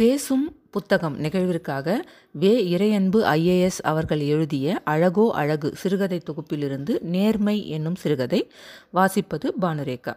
பேசும் புத்தகம் நிகழ்விற்காக வே இறையன்பு ஐஏஎஸ் அவர்கள் எழுதிய அழகோ அழகு சிறுகதை தொகுப்பிலிருந்து நேர்மை என்னும் சிறுகதை வாசிப்பது பானுரேகா.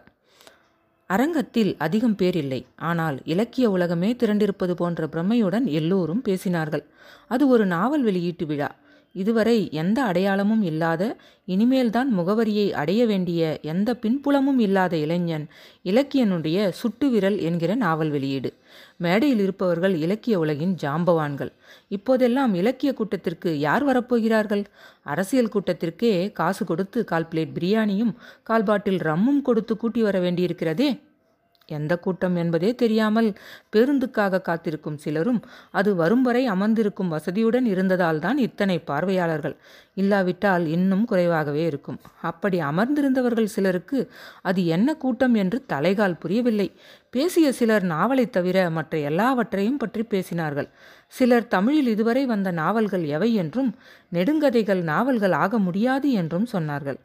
அரங்கத்தில் அதிகம் பேர் இல்லை ஆனால் இலக்கிய உலகமே திரண்டிருப்பது போன்ற பிரம்மையுடன் எல்லோரும் பேசினார்கள். அது ஒரு நாவல் வெளியீட்டு விழா. இதுவரை எந்த அடையாளமும் இல்லாத இனிமேல்தான் முகவரியை அடைய வேண்டிய எந்த பின்புலமும் இல்லாத இளைஞன் இலக்கியனுடைய சுட்டு விரல் என்கிற நாவல் வெளியீடு. மேடையில் இருப்பவர்கள் இலக்கிய உலகின் ஜாம்பவான்கள். இப்போதெல்லாம் இலக்கிய கூட்டத்திற்கு யார் வரப்போகிறார்கள்? அரசியல் கூட்டத்திற்கே காசு கொடுத்து கால் பிளேட் பிரியாணியும் கால் பாட்டில் ரம்மும் கொடுத்து கூட்டி வர வேண்டியிருக்கிறதே. எந்த கூட்டம் என்பதே தெரியாமல் பேருந்துக்காக காத்திருக்கும் சிலரும் அது வரும் வரை அமர்ந்திருக்கும் வசதியுடன் இருந்ததால் தான் இத்தனை பார்வையாளர்கள். இல்லாவிட்டால் இன்னும் குறைவாகவே இருக்கும். அப்படி அமர்ந்திருந்தவர்கள் சிலருக்கு அது என்ன கூட்டம் என்று தலைகால் புரியவில்லை. பேசிய சிலர் நாவலை தவிர மற்ற எல்லாவற்றையும் பற்றி பேசினார்கள். சிலர் தமிழில் இதுவரை வந்த நாவல்கள் எவை என்றும் நெடுங்கதைகள் நாவல்கள் ஆக முடியாது என்றும் சொன்னார்கள்.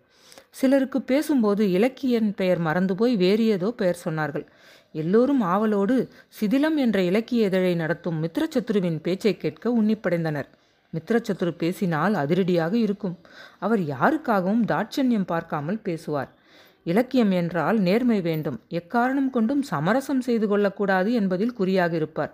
சிலருக்கு பேசும்போது இலக்கியன் பெயர் மறந்து போய் வேறு ஏதோ பெயர் சொன்னார்கள். எல்லோரும் ஆவலோடு சிதிலம் என்ற இலக்கிய இதழை நடத்தும் மித்ரச்சத்துருவின் பேச்சை கேட்க உன்னிப்படைந்தனர் மித்ரச்சத்துரு பேசினால் அதிரடியாக இருக்கும். அவர் யாருக்காகவும் தாட்சண்யம் பார்க்காமல் பேசுவார். இலக்கியம் என்றால் நேர்மை வேண்டும். எக்காரணம் கொண்டும் சமரசம் செய்து கொள்ளக்கூடாது என்பதில் குறியாக இருப்பார்.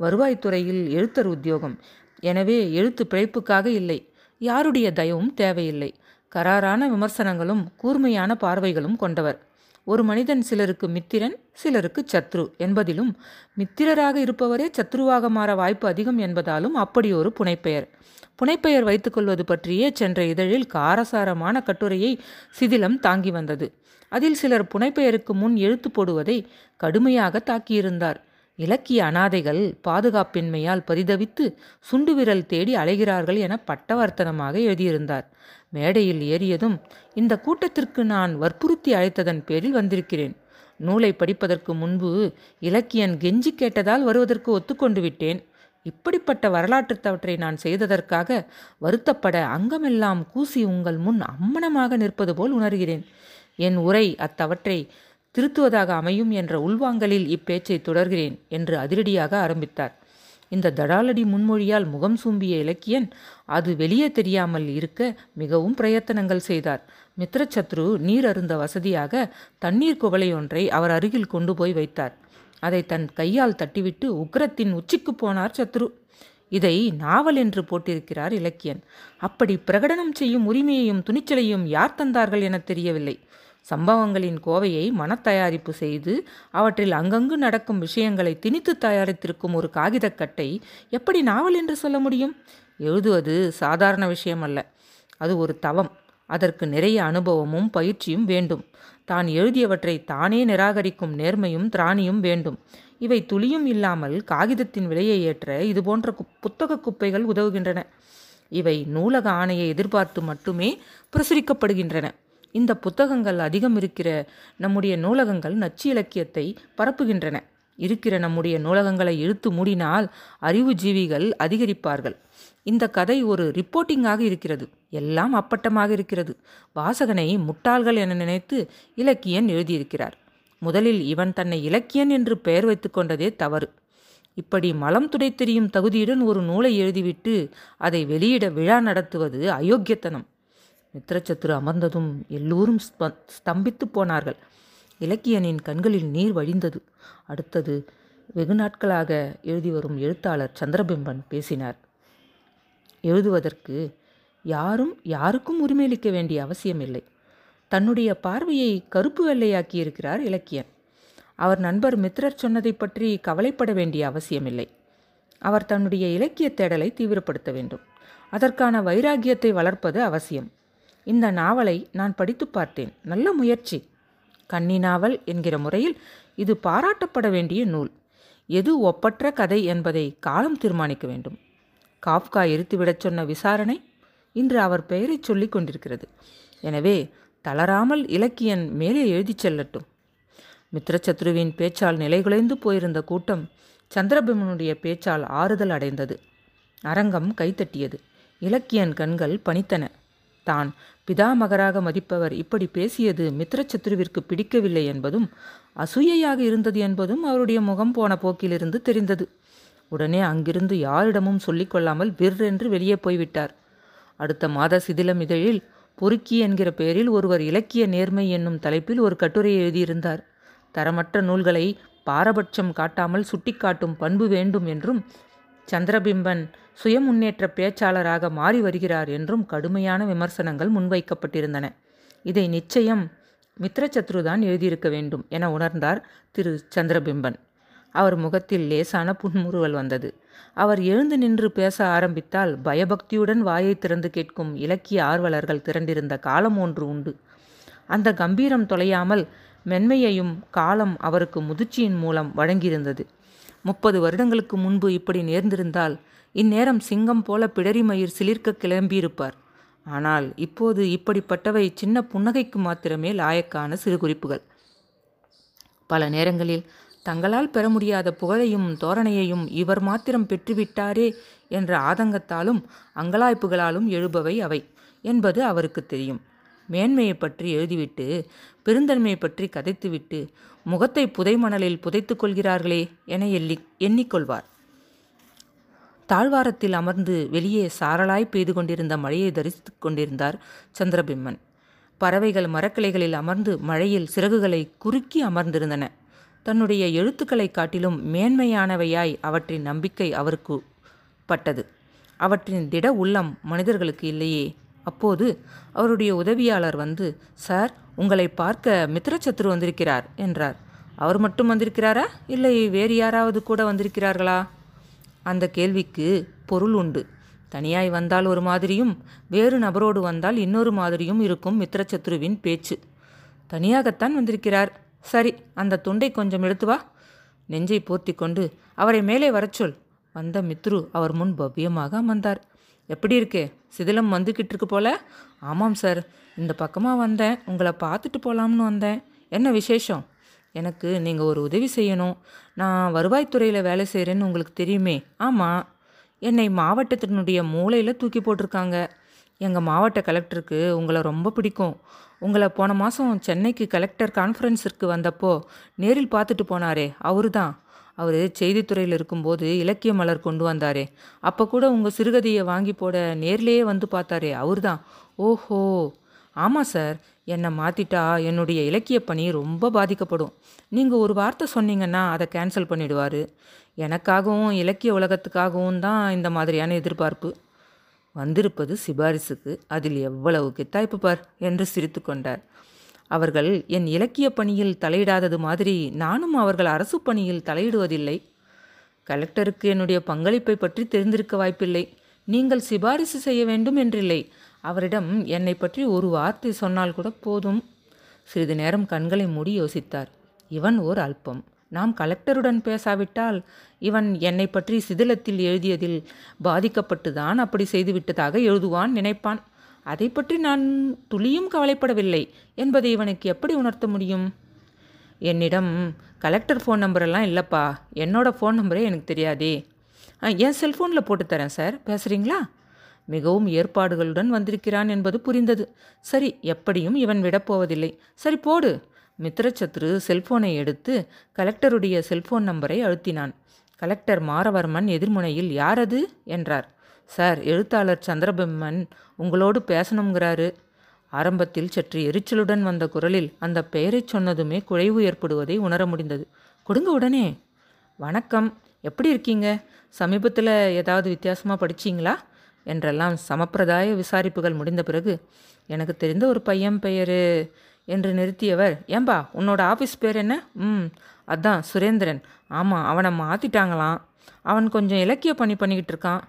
வருவாய்த்துறையில் எழுத்தர் உத்தியோகம். எனவே எழுத்து பிழைப்புக்காக இல்லை. யாருடைய தயவும் தேவையில்லை. கராரான விமர்சனங்களும் கூர்மையான பார்வைகளும் கொண்டவர். ஒரு மனிதன் சிலருக்கு மித்திரன் சிலருக்கு சத்ரு என்பதிலும் மித்திரராக இருப்பவரே சத்ருவாக மாற வாய்ப்பு அதிகம் என்பதாலும் அப்படி ஒரு புனைப்பெயர். புனைப்பெயர் வைத்துக்கொள்வது பற்றியே சென்ற இதழில் காரசாரமான கட்டுரையை சிதிலம் தாங்கி வந்தது. அதில் சிலர் புனைப்பெயருக்கு முன் எழுத்து போடுவதை கடுமையாக தாக்கியிருந்தார். இலக்கிய அனாதைகள் பாதுகாப்பின்மையால் பரிதவித்து சுண்டு விரல் தேடி அலைகிறார்கள் என பட்டவர்த்தனமாக எழுதியிருந்தார். மேடையில் ஏறியதும் இந்த கூட்டத்திற்கு நான் வற்புறுத்தி அழைத்ததன் பேரில் வந்திருக்கிறேன். நூலை படிப்பதற்கு முன்பு இலக்கியன் கெஞ்சி கேட்டதால் வருவதற்கு ஒத்துக்கொண்டு விட்டேன். இப்படிப்பட்ட வரலாற்று தவற்றை நான் செய்ததற்காக வருத்தப்பட அங்கமெல்லாம் கூசி உங்கள் முன் அம்மனமாக நிற்பது போல் உணர்கிறேன். என் உரை அத்தவற்றை திருத்துவதாக அமையும் என்ற உள்வாங்கலில் இப்பேச்சை தொடர்கிறேன் என்று அதிரடியாக ஆரம்பித்தார். இந்த தடாலடி முன்மொழியால் முகம் சூம்பிய இலக்கியன் அது வெளியே தெரியாமல் இருக்க மிகவும் பிரயத்தனங்கள் செய்தார். மித்ரச்சத்ரு நீர் அருந்த வசதியாக தண்ணீர் குவளை ஒன்றை அவர் அருகில் கொண்டு போய் வைத்தார். அதை தன் கையால் தட்டிவிட்டு உக்கரத்தின் உச்சிக்கு போனார் சத்ரு. இதை நாவல் என்று போட்டிருக்கிறார் இலக்கியன். அப்படி பிரகடனம் செய்யும் உரிமையையும் துணிச்சலையும் யார் தந்தார்கள் என தெரியவில்லை. சம்பவங்களின் கோவையை மனத்தயாரிப்பு செய்து அவற்றில் அங்கங்கு நடக்கும் விஷயங்களை திணித்து தயாரித்திருக்கும் ஒரு காகிதக்கட்டை எப்படி நாவல் என்று சொல்ல முடியும்? எழுதுவது சாதாரண விஷயம் அல்ல அது ஒரு தவம். அதற்கு நிறைய அனுபவமும் பயிற்சியும் வேண்டும். தான் எழுதியவற்றை தானே நிராகரிக்கும் நேர்மையும் திராணியும் வேண்டும். இவை துளியும் இல்லாமல் காகிதத்தின் விலையை ஏற்ற இதுபோன்ற புத்தக குப்பைகள் உதவுகின்றன. இவை நூலக ஆணையை எதிர்பார்த்து மட்டுமே பிரசுரிக்கப்படுகின்றன. இந்த புத்தகங்கள் அதிகம் இருக்கிற நம்முடைய நூலகங்கள் நச்சு இலக்கியத்தை பரப்புகின்றன. இருக்கிற நம்முடைய நூலகங்களை இழுத்து மூடினால் அறிவு ஜீவிகள் அதிகரிப்பார்கள். இந்த கதை ஒரு ரிப்போர்ட்டிங்காக இருக்கிறது. எல்லாம் அப்பட்டமாக இருக்கிறது. வாசகனை முட்டாள்கள் என நினைத்து இலக்கியன் எழுதியிருக்கிறார். முதலில் இவன் தன்னை இலக்கியன் என்று பெயர் வைத்து கொண்டதே தவறு. இப்படி மலம் துடை தெரியும் தகுதியுடன் ஒரு நூலை எழுதிவிட்டு அதை வெளியிட விழா நடத்துவது அயோக்கியத்தனம். மித்திரச்சத்துரு அமர்ந்ததும் எல்லோரும் ஸ்தம்பித்து போனார்கள். இலக்கியனின் கண்களில் நீர் வழிந்தது. அடுத்தது வெகு நாட்களாக எழுதி வரும் எழுத்தாளர் சந்திரபிம்பன் பேசினார். எழுதுவதற்கு யாரும் யாருக்கும் உரிமையளிக்க வேண்டிய அவசியமில்லை. தன்னுடைய பார்வையை கருப்பு வெள்ளையாக்கி இருக்கிறார் இலக்கியன். அவர் நண்பர் மித்ரர் சொன்னதை பற்றி கவலைப்பட வேண்டிய அவசியமில்லை. அவர் தன்னுடைய இலக்கிய தேடலை தீவிரப்படுத்த வேண்டும். அதற்கான வைராகியத்தை வளர்ப்பது அவசியம். இந்த நாவலை நான் படித்து பார்த்தேன். நல்ல முயற்சி. கன்னி நாவல் என்கிற முறையில் இது பாராட்டப்பட வேண்டிய நூல். எது ஒப்பற்ற கதை என்பதை காலம் தீர்மானிக்க வேண்டும். காப்கா எரித்துவிடச் சொன்ன விசாரணை இன்று அவர் பெயரைச் சொல்லிக் கொண்டிருக்கிறது. எனவே தளராமல் இலக்கியன் மேலே எழுதிச் செல்லட்டும். மித்ரசத்ருவின் பேச்சால் நிலைகுலைந்து போயிருந்த கூட்டம் சந்திரபிமனுடைய பேச்சால் ஆறுதல் அடைந்தது. அரங்கம் கைத்தட்டியது. இலக்கியன் கண்கள் பணித்தன. தான். பிதாமகராக மதிப்பவர் இப்படி பேசியது மித்ரசத்ருவிற்கு பிடிக்கவில்லை என்பதும் அசூயையாக இருந்தது என்பதும் அவருடைய முகம் போன போக்கிலிருந்து தெரிந்தது. உடனே அங்கிருந்து யாரிடமும் சொல்லிக்கொள்ளாமல் விற்றென்று வெளியே போய்விட்டார். அடுத்த மாத சிதிலம் இதழில் பொறுக்கி என்கிற பெயரில் ஒருவர் இலக்கிய நேர்மை என்னும் தலைப்பில் ஒரு கட்டுரை எழுதியிருந்தார். தரமற்ற நூல்களை பாரபட்சம் காட்டாமல் சுட்டிக்காட்டும் பண்பு வேண்டும் என்றும் சந்திரபிம்பன் சுய முன்னேற்ற பேச்சாளராக மாறி வருகிறார் என்றும் கடுமையான விமர்சனங்கள் முன்வைக்கப்பட்டிருந்தன. இதை நிச்சயம் மித்ரசத்ருதான் எழுதியிருக்க வேண்டும் என உணர்ந்தார் திரு சந்திரபிம்பன். அவர் முகத்தில் லேசான புன்முறுவல் வந்தது. அவர் எழுந்து நின்று பேச ஆரம்பித்தால் பயபக்தியுடன் வாயை திறந்து கேட்கும் இலக்கிய ஆர்வலர்கள் திரண்டிருந்த காலம் ஒன்று உண்டு. அந்த கம்பீரம் தொலையாமல் மென்மையையும் காலம் அவருக்கு முதிர்ச்சியின் மூலம் வழங்கியிருந்தது. முப்பது வருடங்களுக்கு முன்பு இப்படி நேர்ந்திருந்தால் இந்நேரம் சிங்கம் போல பிடரி மயிர் சிலிர்க்க கிளம்பியிருப்பார். ஆனால் இப்போது இப்படிப்பட்டவை சின்ன புன்னகைக்கு மாத்திரமே லாயக்கான சிறுகுறிப்புகள். பல நேரங்களில் தங்களால் பெற முடியாத புகழையும் தோரணையையும் இவர் மாத்திரம் பெற்றுவிட்டாரே என்ற ஆதங்கத்தாலும் அங்கலாய்ப்புகளாலும் எழுபவை அவை என்பது அவருக்கு தெரியும். மேன்மையை பற்றி எழுதிவிட்டு பெருந்தன்மையை பற்றி கதைத்துவிட்டு முகத்தை புதை மணலில் புதைத்துக் கொள்கிறார்களே என எண்ணி எண்ணிக்கொள்வார். தாழ்வாரத்தில் அமர்ந்து வெளியே சாரலாய் பெய்து கொண்டிருந்த மழையை தரித்து கொண்டிருந்தார் சந்திரபிம்மன் பறவைகள் மரக்கிளைகளில் அமர்ந்து மழையில் சிறகுகளை குறுக்கி அமர்ந்திருந்தன. தன்னுடைய எழுத்துக்களை காட்டிலும் மேன்மையானவையாய் அவற்றின் நம்பிக்கை அவருக்கு பட்டது. அவற்றின் திட உள்ளம் மனிதர்களுக்கு இல்லையே. அப்போது அவருடைய உதவியாளர் வந்து சார் உங்களை பார்க்க மித்ரசத்ரு வந்திருக்கிறார் என்றார். அவர் மட்டும் வந்திருக்கிறாரா? இல்லை வேறு யாராவது கூட வந்திருக்கிறார்களா? அந்த கேள்விக்கு பொருள் உண்டு. தனியாய் வந்தால் ஒரு மாதிரியும் வேறு நபரோடு வந்தால் இன்னொரு மாதிரியும் இருக்கும் மித்திரச்சத்ருவின் பேச்சு. தனியாகத்தான் வந்திருக்கிறார். சரி அந்த துண்டை கொஞ்சம் எடுத்து வா. நெஞ்சை போர்த்தி கொண்டு அவரை மேலே வரச் சொல். வந்த மித்ரு அவர் முன் பவ்யமாக அமர்ந்தார். எப்படி இருக்கே? சிதிலம் வந்துக்கிட்டு இருக்கு போல? ஆமாம் சார். இந்த பக்கமாக வந்தேன் உங்களை பார்த்துட்டு போகலாம்னு வந்தேன். என்ன விசேஷம்? எனக்கு நீங்கள் ஒரு உதவி செய்யணும். நான் வருவாய்த்துறையில் வேலை செய்கிறேன்னு உங்களுக்கு தெரியுமே. ஆமாம் என்னை மாவட்டத்தினுடைய மூளையில் தூக்கி போட்டிருக்காங்க. எங்கள் மாவட்ட கலெக்டருக்கு உங்களை ரொம்ப பிடிக்கும். உங்களை போன மாதம் சென்னைக்கு கலெக்டர் கான்ஃபரன்ஸிற்கு வந்தப்போ நேரில் பார்த்துட்டு போனாரே அவரு தான் அவர் செய்தித்துறையில் இருக்கும்போது இலக்கிய மலர் கொண்டு வந்தாரே. அப்போ கூட உங்கள் சிறுகதையை வாங்கி போட நேர்லேயே வந்து பார்த்தாரே அவர் தான் ஓஹோ. ஆமாம் சார். என்னை மாற்றிட்டா என்னுடைய இலக்கிய பணி ரொம்ப பாதிக்கப்படும். நீங்கள் ஒரு வார்த்தை சொன்னீங்கன்னா அதை கேன்சல் பண்ணிடுவார். எனக்காகவும் இலக்கிய உலகத்துக்காகவும் தான் இந்த மாதிரியான எதிர்பார்ப்பு. வந்திருப்பது சிபாரிசுக்கு. அதில் எவ்வளவு கித்தாய்ப்பு பார் என்று சிரித்து கொண்டார். அவர்கள் என் இலக்கிய பணியில் தலையிடாதது மாதிரி நானும் அவர்கள் அரசு பணியில் தலையிடுவதில்லை. கலெக்டருக்கு என்னுடைய பங்களிப்பை பற்றி தெரிந்திருக்க வாய்ப்பில்லை. நீங்கள் சிபாரிசு செய்ய வேண்டும் என்றில்லை. அவரிடம் என்னை பற்றி ஒரு வார்த்தை சொன்னால் கூட போதும். சிறிது நேரம் கண்களை மூடி யோசித்தார். இவன் ஓர் அல்பம். நாம் கலெக்டருடன் பேசாவிட்டால் இவன் என்னை பற்றி சிதிலத்தில் எழுதியதில் பாதிக்கப்பட்டுதான் அப்படி செய்துவிட்டதாக எழுதுவான் நினைப்பான். அதை பற்றி நான் துளியும் கவலைப்படவில்லை. என்பதை இவனுக்கு எப்படி உணர்த்த முடியும்? என்னிடம் கலெக்டர் ஃபோன் நம்பரெல்லாம் இல்லைப்பா. என்னோடய ஃபோன் நம்பரே எனக்கு தெரியாதே. ஆ, என் செல்ஃபோனில் போட்டு தரேன் சார். பேசுகிறீங்களா மிகவும் ஏற்பாடுகளுடன் வந்திருக்கிறான் என்பது புரிந்தது. சரி எப்படியும் இவன் விடப்போவதில்லை. சரி போடு. மித்ரசத்ரு செல்போனை எடுத்து கலெக்டருடைய செல்போன் நம்பரை அழுத்தினான். கலெக்டர் மாரவர்மன் எதிர்முனையில் யார் அது என்றார். சார் எழுத்தாளர் சந்திரபிம்மன் உங்களோடு பேசணுங்கிறாரு ஆரம்பத்தில் சற்று எரிச்சலுடன் வந்த குரலில் அந்த பெயரைச் சொன்னதுமே குழைவு ஏற்படுவதை உணர முடிந்தது. கொடுங்க உடனே. வணக்கம். எப்படி இருக்கீங்க? சமீபத்தில் ஏதாவது வித்தியாசமாக படிச்சீங்களா? என்றெல்லாம் சமப்பிரதாய விசாரிப்புகள் முடிந்த பிறகு எனக்கு தெரிந்த ஒரு பையன் பெயர் என்று நிறுத்தியவர். ஏம்பா உன்னோட ஆஃபீஸ் பேர் என்ன? ம் அதான் சுரேந்திரன். ஆமாம் அவனை மாற்றிட்டாங்களாம் அவன் கொஞ்சம் இலக்கிய பணி பண்ணிக்கிட்டு இருக்கான்.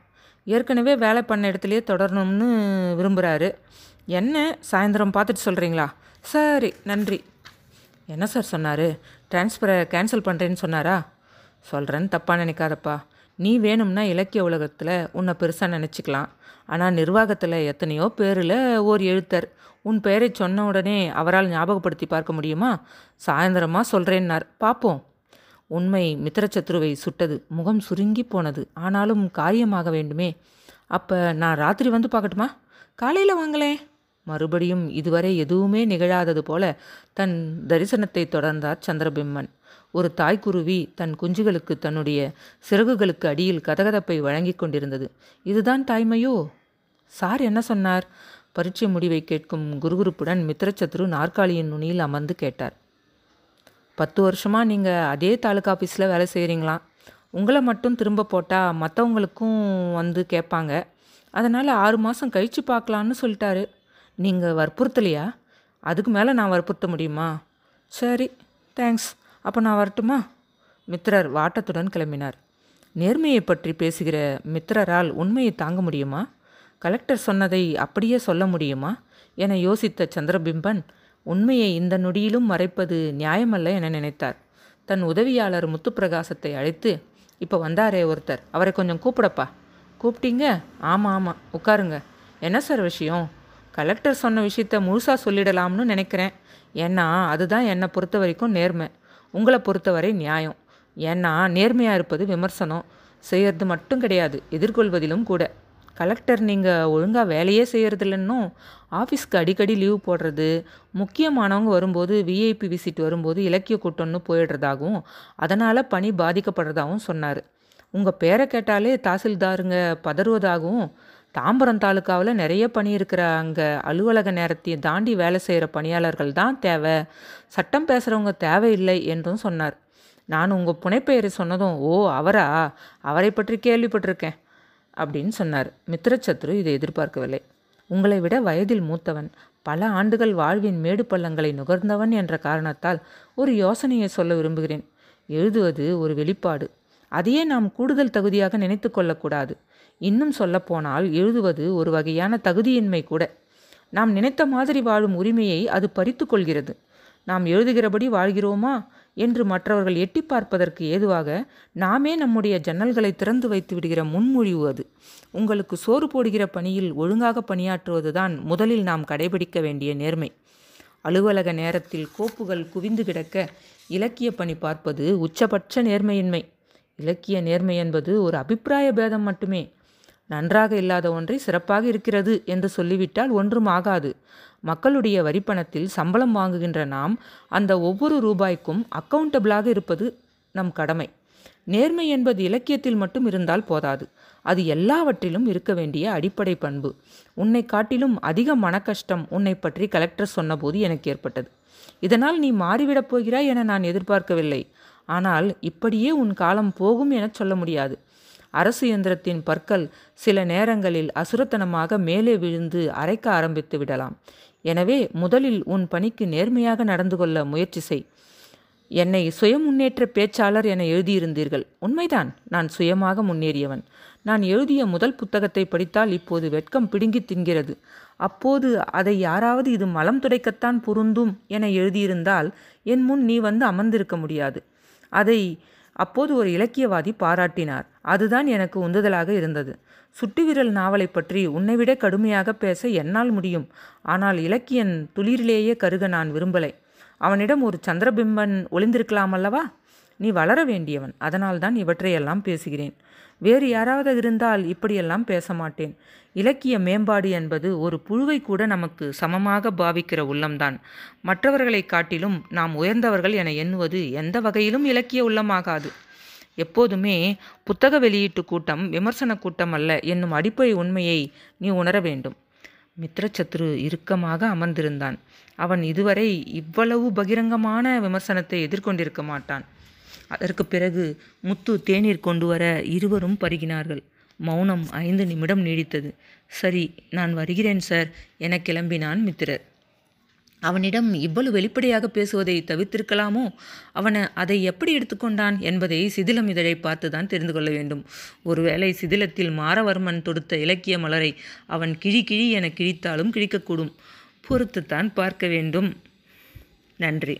ஏற்கனவே வேலை பண்ண இடத்துலையே தொடரணும்னு விரும்புகிறாரு என்ன சாயந்தரம் பார்த்துட்டு சொல்கிறீங்களா சரி நன்றி. என்ன சார் சொன்னார்? டிரான்ஸ்ஃபரை கேன்சல் பண்ணுறேன்னு சொன்னாரா? சொல்கிறேன்னு தப்பாக நினைக்காதப்பா. நீ வேணும்னா இலக்கிய உலகத்தில் உன்னை பெருசாக நினச்சிக்கலாம். ஆனால் நிர்வாகத்தில் எத்தனையோ பேரில் ஓர் எழுத்தர். உன் பெயரை சொன்ன உடனே அவரால் ஞாபகப்படுத்தி பார்க்க முடியுமா? சாயந்தரமாக சொல்கிறேன்னார் பார்ப்போம் உண்மை மித்திரச்சத்ருவை சுட்டது. முகம் சுருங்கி போனது. ஆனாலும் காரியமாக வேண்டுமே. அப்போ நான் ராத்திரி வந்து பார்க்கட்டுமா? காலையில் வாங்களேன். மறுபடியும் இதுவரை எதுவுமே நிகழாதது போல தன் தரிசனத்தை தொடர்ந்தார் சந்திரபிம்மன் ஒரு தாய்க்குருவி தன் குஞ்சுகளுக்கு தன்னுடைய சிறகுகளுக்கு அடியில் கதகதப்பை வழங்கி கொண்டிருந்தது. இதுதான் தாய்மையோ? சார் என்ன சொன்னார்? பரீட்சை முடிவை கேட்கும் குருகுருப்புடன் மித்திரச்சத்ரு நாற்காலியின் நுனியில் அமர்ந்து கேட்டார். பத்து வருஷமாக நீங்கள் அதே தாலுக்கா ஆஃபீஸில் வேலை செய்கிறீங்களாம் உங்களை மட்டும் திரும்ப போட்டால் மற்றவங்களுக்கும் வந்து கேட்பாங்க. அதனால் ஆறு மாதம் கழித்து பார்க்கலான்னு சொல்லிட்டாரு. நீங்கள் வற்புறுத்தலையா? அதுக்கு மேலே நான் வற்புறுத்த முடியுமா? சரி தேங்க்ஸ். அப்போ நான் வரட்டுமா? மித்திரர் வாட்டத்துடன் கிளம்பினார். நேர்மையை பற்றி பேசுகிற மித்திரரால் உண்மையை தாங்க முடியுமா? கலெக்டர் சொன்னதை அப்படியே சொல்ல முடியுமா? என யோசித்த சந்திரபிம்பன் உண்மையை இந்த நொடியிலும் மறைப்பது நியாயமல்ல என நினைத்தார். தன் உதவியாளர் முத்துப்பிரகாசத்தை அழைத்து இப்போ வந்தாரே ஒருத்தர் அவரை கொஞ்சம் கூப்பிடப்பா. கூப்பிட்டீங்க? ஆமாம் ஆமாம் உட்காருங்க. என்ன சார் விஷயம்? கலெக்டர் சொன்ன விஷயத்த முழுசாக சொல்லிடலாம்னு நினைக்கிறேன். ஏன்னா அதுதான் என்னை பொறுத்த வரைக்கும் நேர்மை. உங்களை பொறுத்தவரை நியாயம். ஏன்னா நேர்மையாக இருப்பது விமர்சனம். செய்யறது மட்டும் கிடையாது எதிர்கொள்வதிலும் கூட. கலெக்டர் நீங்கள் ஒழுங்காக வேலையே செய்கிறதில்லன்னும் ஆஃபீஸ்க்கு அடிக்கடி லீவ் போடுறது முக்கியமானவங்க வரும்போது விஐபி விசிட் வரும்போது இலக்கிய கூட்டம்னு போயிடுறதாகவும் அதனால் பணி பாதிக்கப்படுறதாகவும் சொன்னார். உங்கள் பேரை கேட்டாலே தாசில்தாருங்க பதறுவதாகவும் தாம்பரம் தாலுக்காவில் நிறைய பணி இருக்கிற அங்கே அலுவலக நேரத்தை தாண்டி வேலை செய்கிற பணியாளர்கள் தான் தேவை. சட்டம் பேசுகிறவங்க தேவையில்லை என்றும் சொன்னார். நான் உங்கள் புனைப்பெயரை சொன்னதும் ஓ அவரா? அவரை பற்றி கேள்விப்பட்டிருக்கேன் அப்படின்னு சொன்னார். மித்திரச்சத்ரு இதை எதிர்பார்க்கவில்லை. உங்களை விட வயதில் மூத்தவன் பல ஆண்டுகள் வாழ்வின் மேடு பள்ளங்களை நுகர்ந்தவன் என்ற காரணத்தால் ஒரு யோசனையை சொல்ல விரும்புகிறேன். எழுதுவது ஒரு வெளிப்பாடு. அதையே நாம் கூடுதல் தகுதியாக நினைத்து கொள்ளக்கூடாது. இன்னும் சொல்லப்போனால் எழுதுவது ஒரு வகையான தகுதியின்மை கூட. நாம் நினைத்த மாதிரி வாழும் உரிமையை அது பறித்து கொள்கிறது. நாம் எழுதுகிறபடி வாழ்கிறோமா என்று மற்றவர்கள் எட்டி பார்ப்பதற்கு ஏதுவாக நாமே நம்முடைய ஜன்னல்களை திறந்து வைத்து விடுகிற முன்மொழிவு அது. உங்களுக்கு சோறு போடுகிற பணியில் ஒழுங்காக பணியாற்றுவதுதான் முதலில் நாம் கடைபிடிக்க வேண்டிய நேர்மை. அலுவலக நேரத்தில் கோப்புகள் குவிந்து கிடக்க இலக்கிய பணி பார்ப்பது உச்சபட்ச நேர்மையின்மை. இலக்கிய நேர்மை என்பது ஒரு அபிப்பிராய பேதம் மட்டுமே. நன்றாக இல்லாத ஒன்றை சிறப்பாக இருக்கிறது என்று சொல்லிவிட்டால் ஒன்றும் ஆகாது. மக்களுடைய வரிப்பணத்தில் சம்பளம் வாங்குகின்ற நாம் அந்த ஒவ்வொரு ரூபாய்க்கும் அக்கவுண்டபிளாக இருப்பது நம் கடமை. நேர்மை என்பது இலக்கியத்தில் மட்டும் இருந்தால் போதாது. அது எல்லாவற்றிலும் இருக்க வேண்டிய அடிப்படை பண்பு. உன்னை காட்டிலும் அதிக மனக்கஷ்டம் உன்னை பற்றி கலெக்டர் சொன்னபோது எனக்கு ஏற்பட்டது. இதனால் நீ மாறிவிடப் போகிறாய் என நான் எதிர்பார்க்கவில்லை. ஆனால் இப்படியே உன் காலம் போகும் என சொல்ல முடியாது. அரசு இயந்திரத்தின் பற்கள் சில நேரங்களில் அசுரத்தனமாக மேலே விழுந்து அரைக்க ஆரம்பித்து விடலாம். எனவே முதலில் உன் பணிக்கு நேர்மையாக நடந்து கொள்ள முயற்சி செய். என்னை சுய முன்னேற்ற பேச்சாளர் என எழுதியிருந்தீர்கள். உண்மைதான் நான் சுயமாக முன்னேறியவன். நான் எழுதிய முதல் புத்தகத்தை படித்தால் இப்போது வெட்கம் பிடுங்கி தின்கிறது. அப்போது அதை யாராவது இது மலம் துடைக்கத்தான் பொருந்தும் என எழுதியிருந்தால் என் முன் நீ வந்து அமர்ந்திருக்க முடியாது. அதை அப்போது ஒரு இலக்கியவாதி பாராட்டினார். அதுதான் எனக்கு உந்துதலாக இருந்தது. சுட்டுவிரல் நாவலை பற்றி உன்னைவிட கடுமையாக பேச என்னால் முடியும். ஆனால் இலக்கியன் துளிரிலேயே கருக நான் விரும்பலை. அவனிடம் ஒரு சந்திரபிம்பன் ஒளிந்திருக்கலாம் அல்லவா நீ வளர வேண்டியவன். அதனால்தான் இவற்றையெல்லாம் பேசுகிறேன். வேறு யாராவது இருந்தால் இப்படியெல்லாம் பேச மாட்டேன் இலக்கிய மேம்பாடு என்பது ஒரு புழுவை கூட நமக்கு சமமாக பாவிக்கிற உள்ளம்தான். மற்றவர்களை காட்டிலும் நாம் உயர்ந்தவர்கள் என எண்ணுவது எந்த வகையிலும் இலக்கிய உள்ளமாகாது. எப்போதுமே புத்தக வெளியீட்டு கூட்டம் விமர்சன கூட்டம் அல்ல என்னும் அடிப்படை உண்மையை நீ உணர வேண்டும். மித்ரச்சத்ரு இறுக்கமாக அமர்ந்திருந்தான். அவன் இதுவரை இவ்வளவு பகிரங்கமான விமர்சனத்தை எதிர்கொண்டிருக்க மாட்டான். அதற்கு பிறகு முத்து தேநீர் கொண்டு வர இருவரும் பருகினார்கள். மௌனம் ஐந்து நிமிடம் நீடித்தது. சரி நான் வருகிறேன் சார் என கிளம்பினான் மித்திரர். அவனிடம் இவ்வளவு வெளிப்படையாக பேசுவதை தவிர்த்திருக்கலாமோ? அவனை அதை எப்படி எடுத்துக்கொண்டான் என்பதை சிதிலம் இதழை பார்த்துதான் தெரிந்து கொள்ள வேண்டும். ஒருவேளை சிதிலத்தில் மாரவர்மன் தொடுத்த இலக்கிய மலரை அவன் கிழி கிழி என கிழித்தாலும் கிழிக்கக்கூடும். பொறுத்துத்தான் பார்க்க வேண்டும். நன்றி.